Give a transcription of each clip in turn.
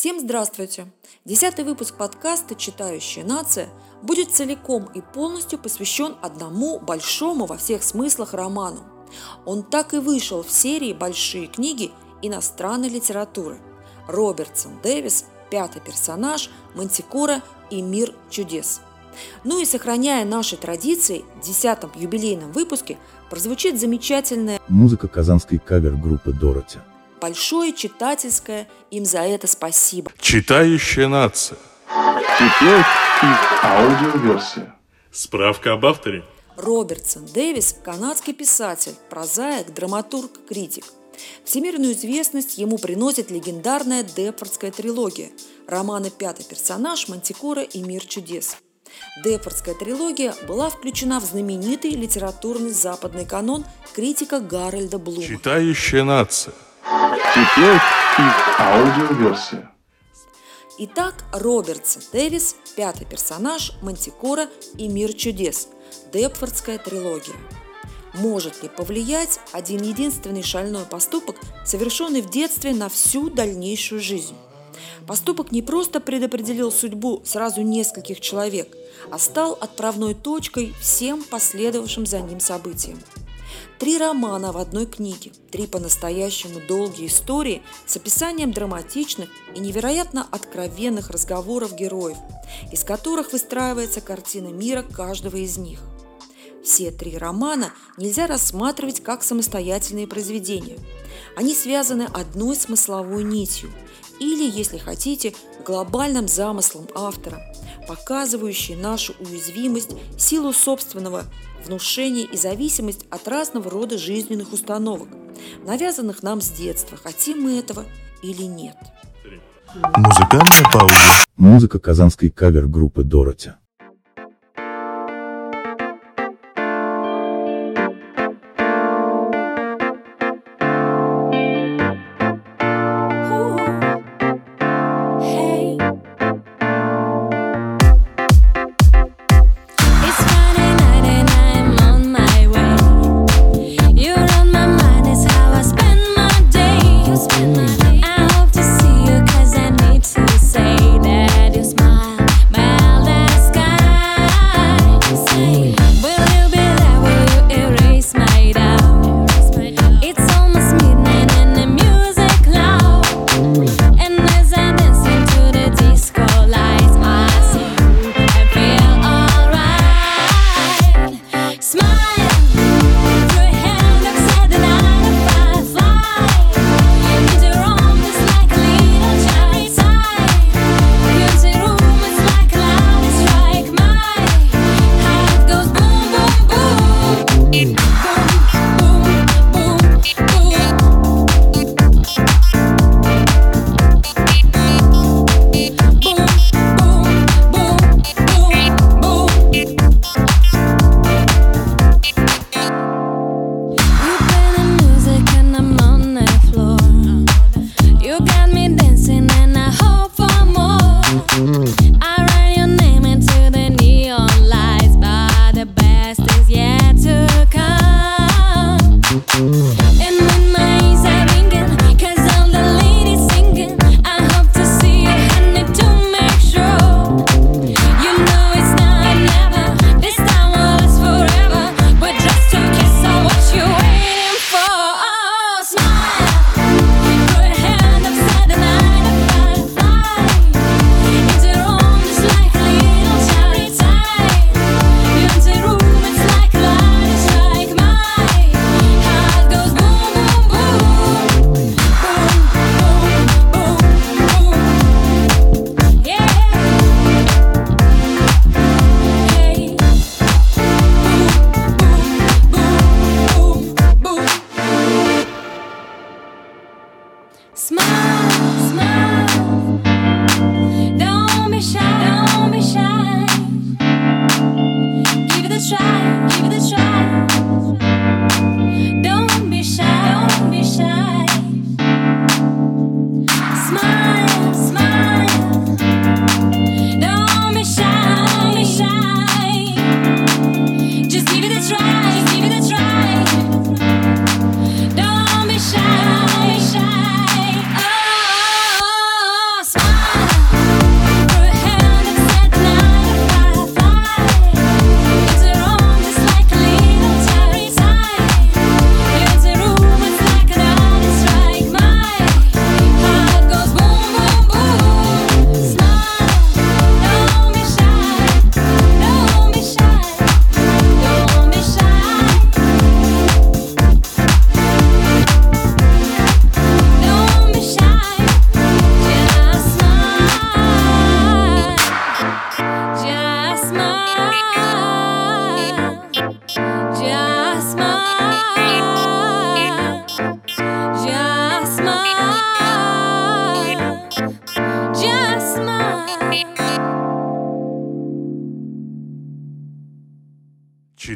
Всем здравствуйте! Десятый выпуск подкаста «Читающая нация» будет целиком и полностью посвящен одному большому во всех смыслах роману. Он так и вышел в серии «Большие книги иностранной литературы». Робертсон Дэвис, пятый персонаж, Мантикора и мир чудес. Ну и сохраняя наши традиции, в десятом юбилейном выпуске прозвучит замечательная музыка казанской кавер-группы «Дороти». Большое читательское им за это спасибо. Читающая нация. Теперь и аудиоверсия. Справка об авторе. Робертсон Дэвис – канадский писатель, прозаик, драматург, критик. Всемирную известность ему приносит легендарная Депфордская трилогия – романы «Пятый персонаж», «Мантикора» и «Мир чудес». Депфордская трилогия была включена в знаменитый литературный западный канон критика Гарольда Блума. Читающая нация. Теперь и аудиоверсия. Итак, Робертсон Дэвис, пятый персонаж, Мантикора и Мир чудес. Депфордская трилогия. Может ли повлиять один единственный шальной поступок, совершенный в детстве на всю дальнейшую жизнь? Поступок не просто предопределил судьбу сразу нескольких человек, а стал отправной точкой всем последовавшим за ним событиям. Три романа в одной книге, три по-настоящему долгие истории с описанием драматичных и невероятно откровенных разговоров героев, из которых выстраивается картина мира каждого из них. Все три романа нельзя рассматривать как самостоятельные произведения. Они связаны одной смысловой нитью или, если хотите, глобальным замыслом автора, показывающей нашу уязвимость, силу собственного внушение и зависимость от разного рода жизненных установок, навязанных нам с детства, хотим мы этого или нет. Музыкальная пауза. Музыка казанской кавер-группы «Дороти».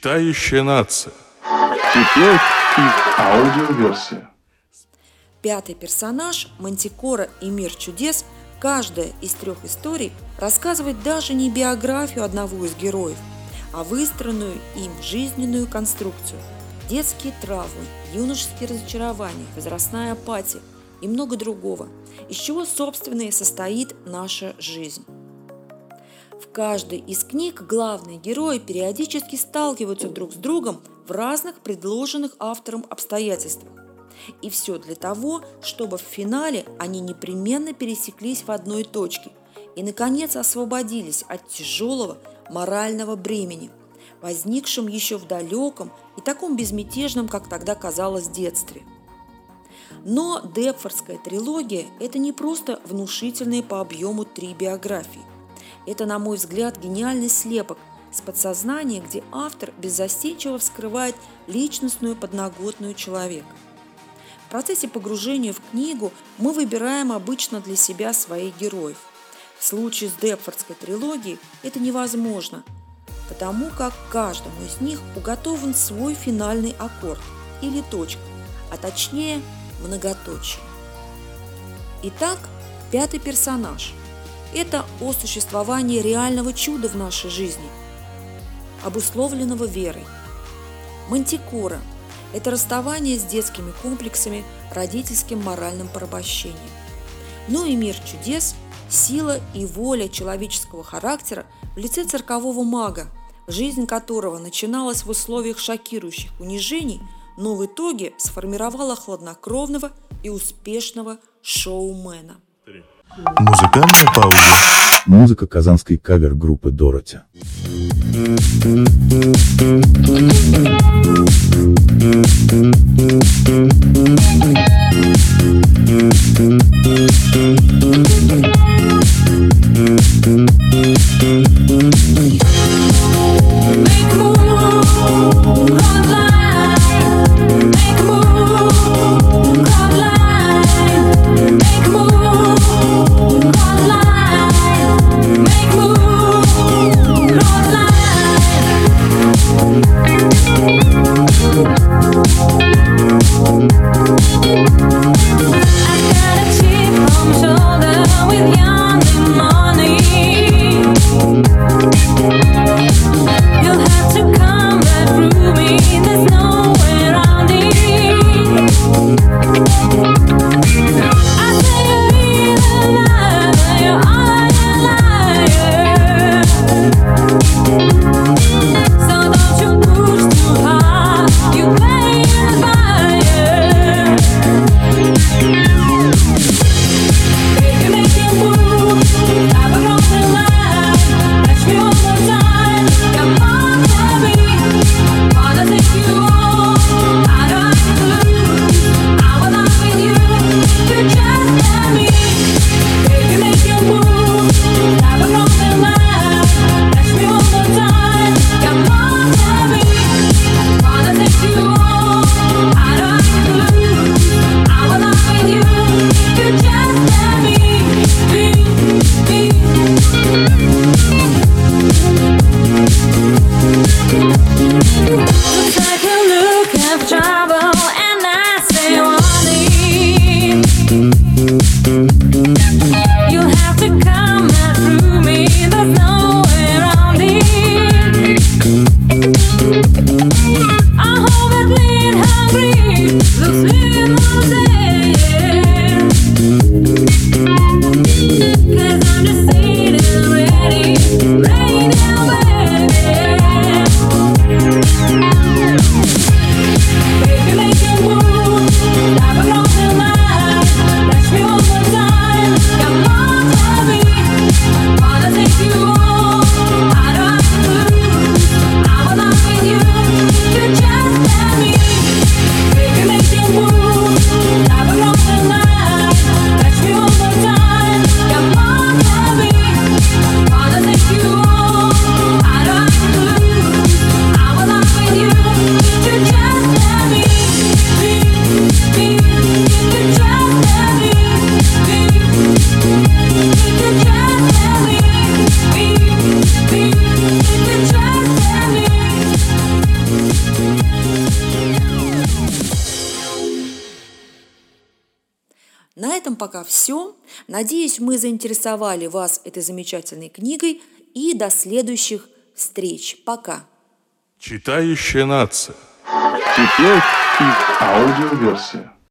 Читающая нация. Теперь их аудиоверсия. Пятый персонаж Мантикора и Мир чудес каждая из трех историй рассказывает даже не биографию одного из героев, а выстроенную им жизненную конструкцию. Детские травмы, юношеские разочарования, возрастная апатия и много другого, из чего, собственно, и состоит наша жизнь. В каждой из книг главные герои периодически сталкиваются друг с другом в разных предложенных автором обстоятельствах. И все для того, чтобы в финале они непременно пересеклись в одной точке и, наконец, освободились от тяжелого морального бремени, возникшем еще в далеком и таком безмятежном, как тогда казалось, детстве. Но Депфордская трилогия – это не просто внушительные по объему три биографии. Это, на мой взгляд, гениальный слепок с подсознания, где автор беззастенчиво вскрывает личностную подноготную человека. В процессе погружения в книгу мы выбираем обычно для себя своих героев. В случае с Депфордской трилогией это невозможно, потому как каждому из них уготован свой финальный аккорд или точка, а точнее многоточие. Итак, пятый персонаж – это о существовании реального чуда в нашей жизни, обусловленного верой. Мантикора – это расставание с детскими комплексами, родительским моральным порабощением. Ну и мир чудес – сила и воля человеческого характера в лице циркового мага, жизнь которого начиналась в условиях шокирующих унижений, но в итоге сформировала хладнокровного и успешного шоумена. Музыкальная пауза. Музыка казанской кавер-группы Дороти. Make Cool. Все. Надеюсь, мы заинтересовали вас этой замечательной книгой. И до следующих встреч. Пока. Читающая нация. Теперь и аудиоверсия.